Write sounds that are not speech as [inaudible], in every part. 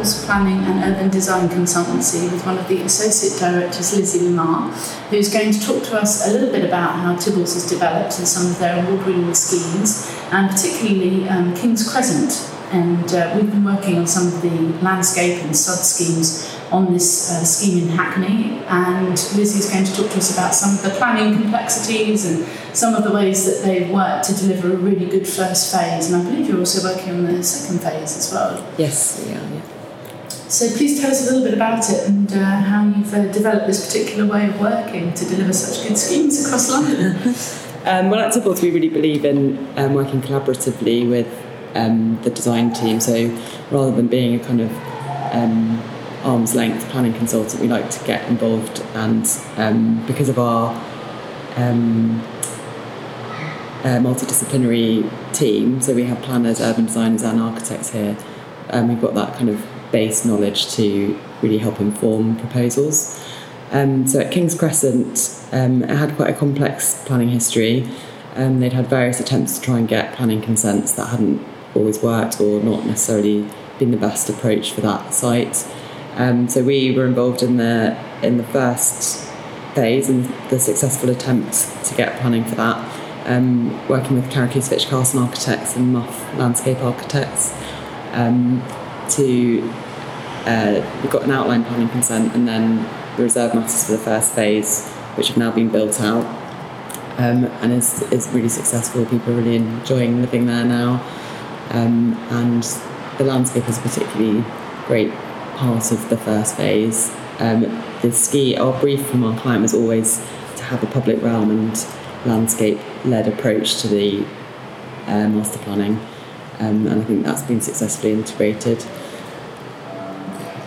Tibbalds Planning and Urban Design Consultancy with one of the Associate Directors, Lizzie Lamar, who's going to talk to us a little bit about how Tibbalds has developed and some of their award winning schemes, and particularly um, King's Crescent. And uh, we've been working on some of the landscape and sub schemes on this uh, scheme in Hackney, and Lizzie's going to talk to us about some of the planning complexities and some of the ways that they've worked to deliver a really good first phase. And I believe you're also working on the second phase as well. Yes, we are. Yeah. So please tell us a little bit about it and uh, how you've uh, developed this particular way of working to deliver such good schemes across London. [laughs] um, well, at Tibbalds, we really believe in um, working collaboratively with um, the design team. So rather than being a kind of um, arm's length planning consultant, we like to get involved, and um, because of our um, uh, multidisciplinary team, so we have planners, urban designers, and architects here. Um, we've got that kind of base knowledge to really help inform proposals. Um, so at King's Crescent, um, it had quite a complex planning history. Um, they'd had various attempts to try and get planning consents that hadn't always worked or not necessarily been the best approach for that site. Um, so we were involved in the in the first phase and the successful attempt to get planning for that, um, working with Fitch Carson Architects and Muf Landscape Architects um, to uh, we got an outline planning consent and then the reserve matters for the first phase, which have now been built out. Um, and is, is really successful. People are really enjoying living there now. Um, and the landscape is a particularly great part of the first phase. Um, the ski, our brief from our client was always to have a public realm and landscape led approach to the uh, master planning, um, and I think that's been successfully integrated.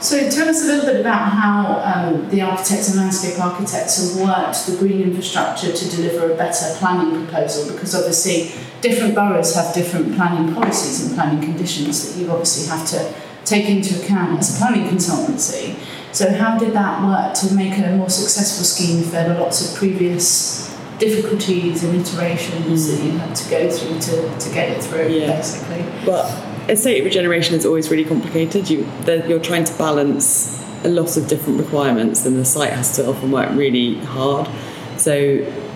So tell us a little bit about how um, the architects and landscape architects have worked the green infrastructure to deliver a better planning proposal because obviously different boroughs have different planning policies and planning conditions that you obviously have to take into account as a planning consultancy. So how did that work to make a more successful scheme if there were lots of previous difficulties and iterations mm. that you had to go through to, to get it through yeah. basically? Well estate regeneration is always really complicated. You, you're trying to balance a lot of different requirements, and the site has to often work really hard. So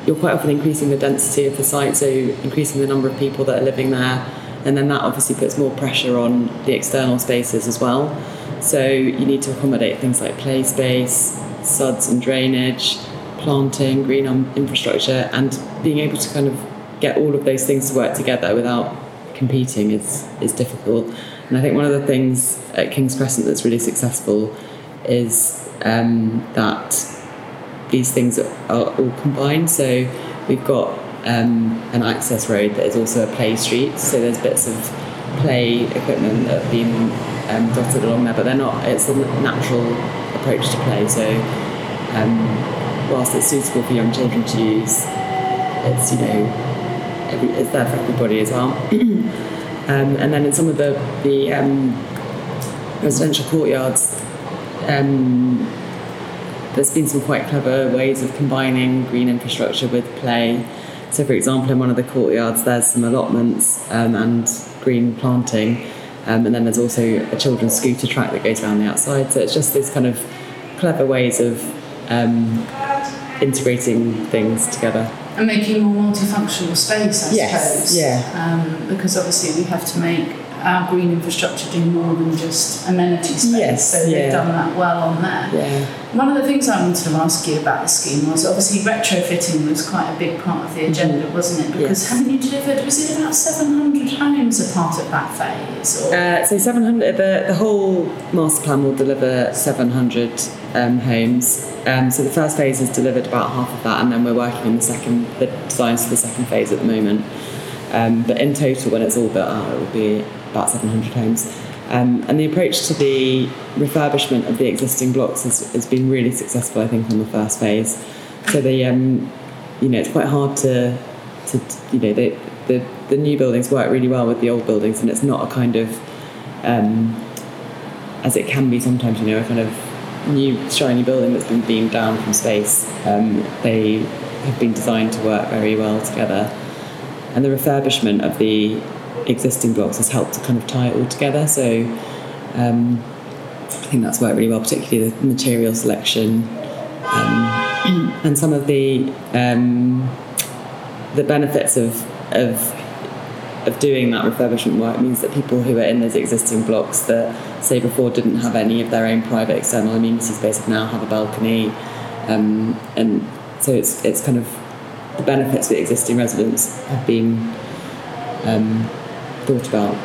you're quite often increasing the density of the site, so increasing the number of people that are living there, and then that obviously puts more pressure on the external spaces as well. So you need to accommodate things like play space, suds and drainage, planting, green um, infrastructure, and being able to kind of get all of those things to work together without competing is is difficult. And I think one of the things at King's Crescent that's really successful is um, that these things are, all combined. So we've got um, an access road that is also a play street. So there's bits of play equipment that have been um, dotted along there, but they're not. It's a natural approach to play. So um, whilst it's suitable for young children to use, it's you know it's there for everybody as well. [clears throat] um, and then in some of the the um, residential courtyards, um, there's been some quite clever ways of combining green infrastructure with play. So, for example, in one of the courtyards, there's some allotments um, and green planting, um, and then there's also a children's scooter track that goes around the outside. So it's just these kind of clever ways of um, integrating things together and making more multifunctional space, I yes, suppose. Yeah. Um, because obviously we have to make our green infrastructure do more than just amenity space. Yes, so they've done that well on there. Yeah. One of the things I wanted to ask you about the scheme was obviously retrofitting was quite a big part of the agenda, mm-hmm. wasn't it? Because yes. haven't you delivered, was it about 700 homes a part of that phase? Uh, so 700, the, the whole master plan will deliver 700 um, homes. Um, so the first phase has delivered about half of that, and then we're working on the second, the designs for the second phase at the moment. Um, but in total, when it's all built out, it will be about 700 homes. Um, and the approach to the refurbishment of the existing blocks has, has been really successful, I think, on the first phase. So the, um, you know, it's quite hard to, to you know, the, the, the new buildings work really well with the old buildings, and it's not a kind of, um, as it can be sometimes, you know, a kind of new shiny building that's been beamed down from space. Um, they have been designed to work very well together, and the refurbishment of the existing blocks has helped to kind of tie it all together. So um, I think that's worked really well, particularly the material selection um, [clears throat] and some of the um, the benefits of of of doing that refurbishment work means that people who are in those existing blocks that say before didn't have any of their own private external amenity space now have a balcony um, and so it's it's kind of the benefits for existing residents have been um, thought about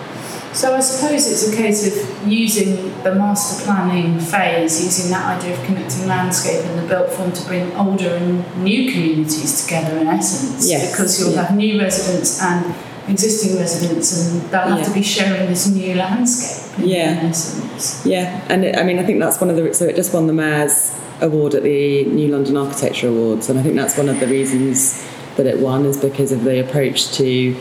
so I suppose it's a case of using the master planning phase, using that idea of connecting landscape and the built form to bring older and new communities together in essence. Yes. Because you'll yeah. have new residents and existing residents and they'll have Yeah. to be sharing this new landscape in, Yeah. in essence. Yeah, and it, I mean, I think that's one of the. So it just won the Mayor's Award at the New London Architecture Awards, and I think that's one of the reasons that it won is because of the approach to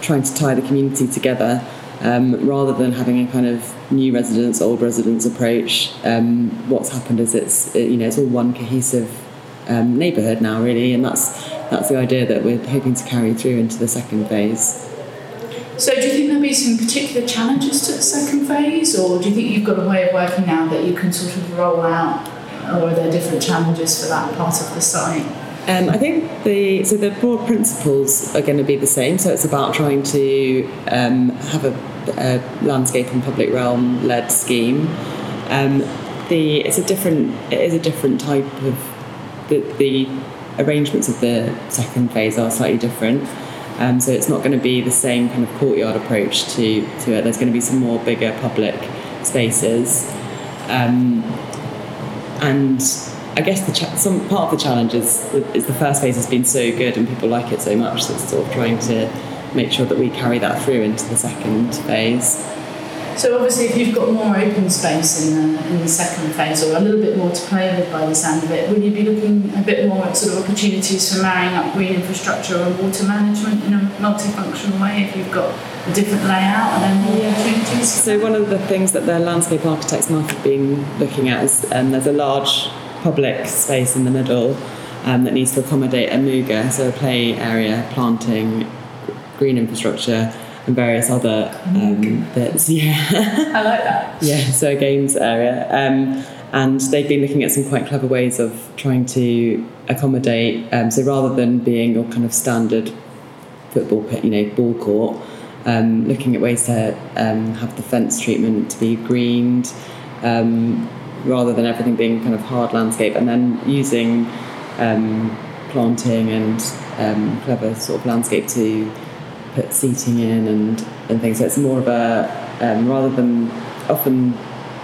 trying to tie the community together. Um, rather than having a kind of new residents, old residents approach, um, what's happened is it's it, you know it's all one cohesive um, neighbourhood now really, and that's that's the idea that we're hoping to carry through into the second phase. So do you think there'll be some particular challenges to the second phase or do you think you've got a way of working now that you can sort of roll out or are there different challenges for that part of the site? Um, I think the so the broad principles are going to be the same. So it's about trying to um, have a, a landscape and public realm led scheme. Um, the it's a different it is a different type of the, the arrangements of the second phase are slightly different. Um, so it's not going to be the same kind of courtyard approach to, to it. There's going to be some more bigger public spaces. Um, and I guess the cha- some part of the challenge is, is the first phase has been so good and people like it so much that it's sort of trying to make sure that we carry that through into the second phase. So obviously, if you've got more open space in the, in the second phase, or a little bit more to play with by the sound of it, will you be looking a bit more at sort of opportunities for marrying up green infrastructure and water management in a multifunctional way? If you've got a different layout, are there more opportunities? So one of the things that the landscape architects might have been looking at is um, there's a large public space in the middle um, that needs to accommodate a muga, so a play area, planting, green infrastructure, and various other um, bits. [laughs] Yeah. I like that. Yeah, so a games area. Um, and they've been looking at some quite clever ways of trying to accommodate. Um, so rather than being your kind of standard football pit, you know, ball court, um, looking at ways to um, have the fence treatment to be greened, um, rather than everything being kind of hard landscape, and then using um, planting and um, clever sort of landscape to put seating in and, and things. So it's more of a um, rather than often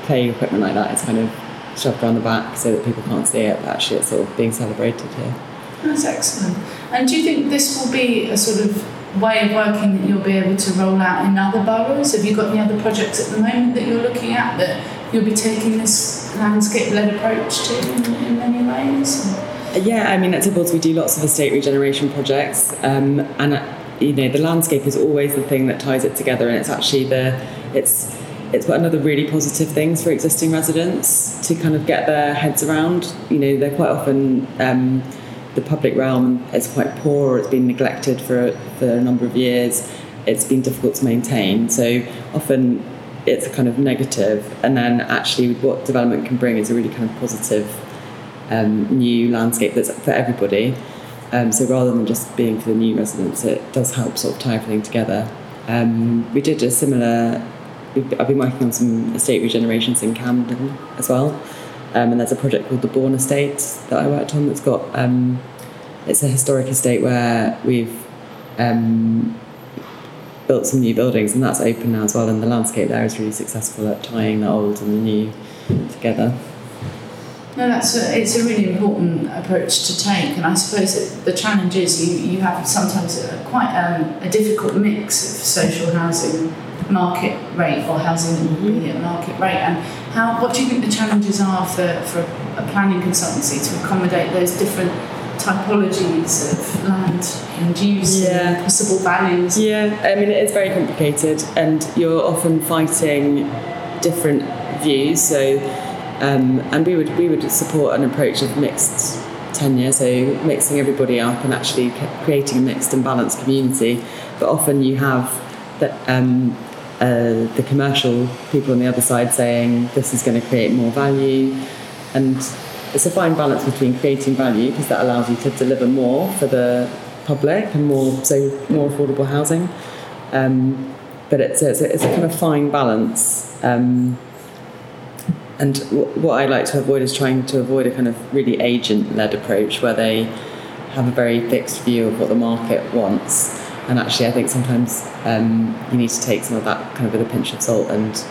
play equipment like that, it's kind of shoved around the back so that people can't see it. But actually, it's sort of being celebrated here. That's excellent. And do you think this will be a sort of way of working that you'll be able to roll out in other boroughs? Have you got any other projects at the moment that you're looking at that you'll be taking this landscape-led approach to in, in many ways? Yeah, I mean, at Tibbalds we do lots of estate regeneration projects, um, and you know the landscape is always the thing that ties it together, and it's actually the it's it's one of the really positive things for existing residents to kind of get their heads around. You know, they're quite often um, the public realm is quite poor, or it's been neglected for for a number of years. It's been difficult to maintain, so often it's a kind of negative, and then actually what development can bring is a really kind of positive um, new landscape that's for everybody. Um, so rather than just being for the new residents, it does help sort of tie everything together. Um, we did a similar. I've been working on some estate regenerations in Camden as well, um, and there's a project called the Bourne Estate that I worked on. That's got um, it's a historic estate where we've um, built some new buildings, and that's open now as well. And the landscape there is really successful at tying the old and the new together. No, that's a, it's a really important approach to take, and I suppose the challenge is you, you have sometimes a, quite um, a difficult mix of social housing market rate or housing be at market rate. And how what do you think the challenges are for, for a planning consultancy to accommodate those different typologies of land and use Yeah. and possible values? Yeah, I mean, it is very complicated, and you're often fighting different views. So, um, and we would we would support an approach of mixed tenure, so mixing everybody up and actually creating a mixed and balanced community. But often you have that um, uh, the commercial people on the other side saying this is going to create more value, and it's a fine balance between creating value because that allows you to deliver more for the public and more so more affordable housing. Um, but it's it's, a, it's a kind of fine balance. Um, and w- what I like to avoid is trying to avoid a kind of really agent-led approach where they have a very fixed view of what the market wants. And actually, I think sometimes um, you need to take some of that kind of with a pinch of salt and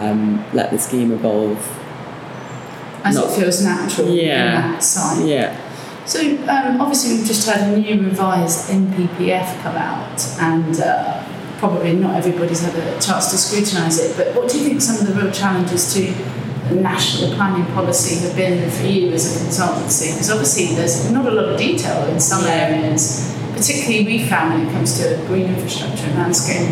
um, let the scheme evolve. As Not- it feels natural Yeah. in that site. Yeah. So um, obviously we've just had a new revised NPPF come out, and uh, probably not everybody's had a chance to scrutinise it. But what do you think some of the real challenges to national planning policy have been for you as a consultancy? Because obviously there's not a lot of detail in some areas, particularly we found when it comes to green infrastructure and landscape.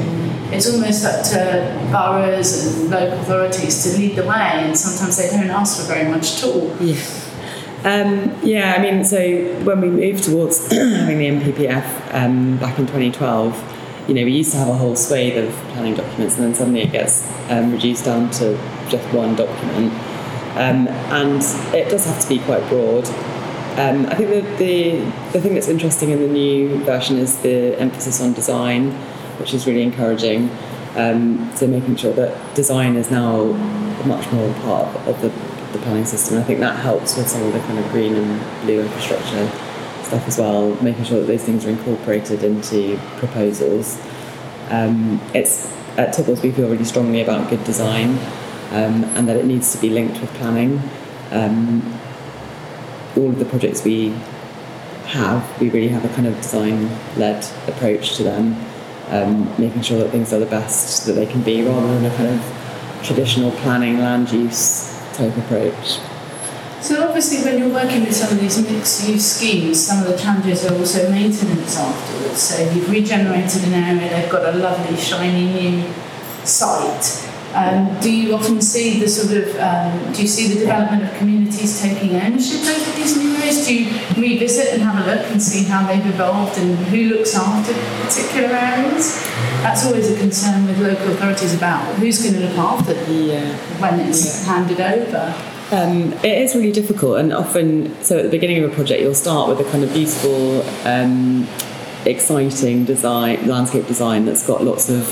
It's almost up to boroughs and local authorities to lead the way, and sometimes they don't ask for very much at all. Yeah. Um, yeah, I mean, so when we moved towards [clears throat] having the NPPF um, back in 2012, you know, we used to have a whole swathe of planning documents, and then suddenly it gets um, reduced down to just one document. Um, and it does have to be quite broad. Um, I think that the, the thing that's interesting in the new version is the emphasis on design, which is really encouraging. Um, so making sure that design is now much more part of the, the planning system. I think that helps with some of the kind of green and blue infrastructure stuff as well, making sure that those things are incorporated into proposals. Um, it's at Tibbalds we feel really strongly about good design um, and that it needs to be linked with planning. Um, all of the projects we have, we really have a kind of design-led approach to them, um, making sure that things are the best that they can be, rather than a kind of traditional planning land use type approach. So obviously, when you're working with some of these mixed-use schemes, some of the challenges are also maintenance afterwards. So you've regenerated an area; they've got a lovely, shiny new site. Um, do you often see the sort of um, do you see the development of communities taking ownership over these new areas? Do you revisit and have a look and see how they've evolved and who looks after particular areas? That's always a concern with local authorities about who's going to look after them Yeah. when it's handed over. Um, it is really difficult, and often, so at the beginning of a project, you'll start with a kind of beautiful, um, exciting design, landscape design that's got lots of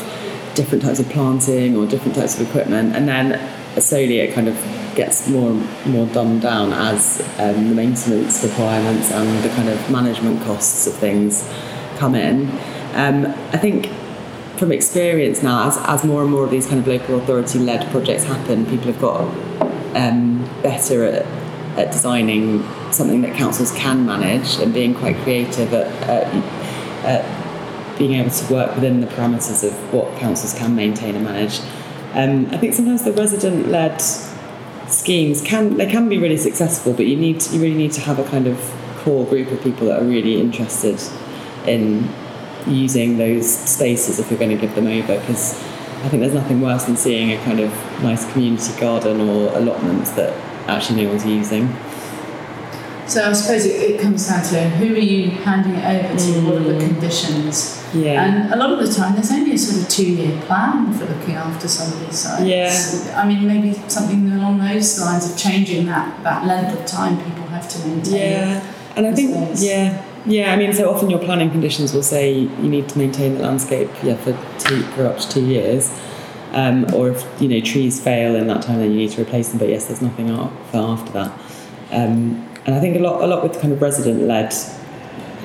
different types of planting or different types of equipment, and then slowly it kind of gets more and more dumbed down as um, the maintenance requirements and the kind of management costs of things come in. Um, I think from experience now, as, as more and more of these kind of local authority led projects happen, people have got um, better at, at designing something that councils can manage and being quite creative at, at, at being able to work within the parameters of what councils can maintain and manage. Um, I think sometimes the resident led schemes can they can be really successful, but you need you really need to have a kind of core group of people that are really interested in using those spaces if you're going to give them over because I think there's nothing worse than seeing a kind of nice community garden or allotments that actually no one's using. So I suppose it, it comes down to who are you handing it over to, what are the mm. conditions? Yeah. And a lot of the time there's only a sort of two year plan for looking after some of these sites. Yeah. I mean maybe something along those lines of changing that, that length of time people have to maintain. Yeah, and I think space. yeah, yeah. I mean, so often your planning conditions will say you need to maintain the landscape yeah for two for up to two years, um, or if you know trees fail in that time, then you need to replace them. But yes, there's nothing after that. Um, and I think a lot a lot with kind of resident led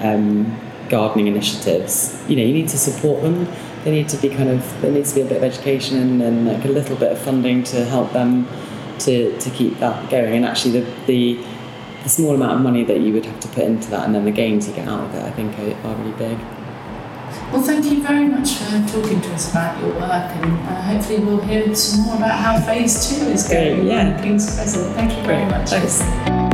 um, gardening initiatives. You know, you need to support them. They need to be kind of there needs to be a bit of education and, and like a little bit of funding to help them to, to keep that going. And actually, the, the the small amount of money that you would have to put into that and then the gains you get out of it, I think are, are really big. Well, thank you very much for talking to us about your work, and uh, hopefully we'll hear some more about how phase two is going Great, yeah. in King's Crescent. Thank you very much. Thanks.